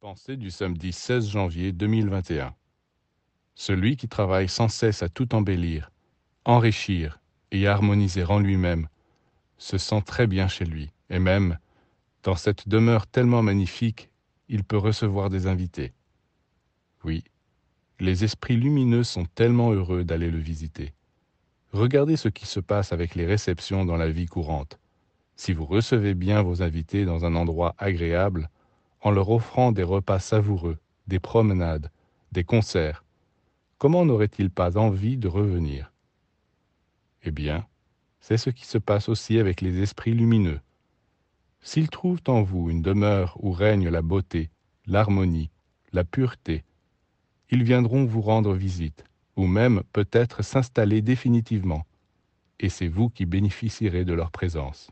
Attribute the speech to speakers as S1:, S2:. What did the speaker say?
S1: Pensée du samedi 16 janvier 2021. Celui qui travaille sans cesse à tout embellir, enrichir et harmoniser en lui-même se sent très bien chez lui, et même, dans cette demeure tellement magnifique, il peut recevoir des invités. Oui, les esprits lumineux sont tellement heureux d'aller le visiter. Regardez ce qui se passe avec les réceptions dans la vie courante. Si vous recevez bien vos invités dans un endroit agréable, en leur offrant des repas savoureux, des promenades, des concerts, comment n'auraient-ils pas envie de revenir? Eh bien, c'est ce qui se passe aussi avec les esprits lumineux. S'ils trouvent en vous une demeure où règne la beauté, l'harmonie, la pureté, ils viendront vous rendre visite, ou même peut-être s'installer définitivement, et c'est vous qui bénéficierez de leur présence.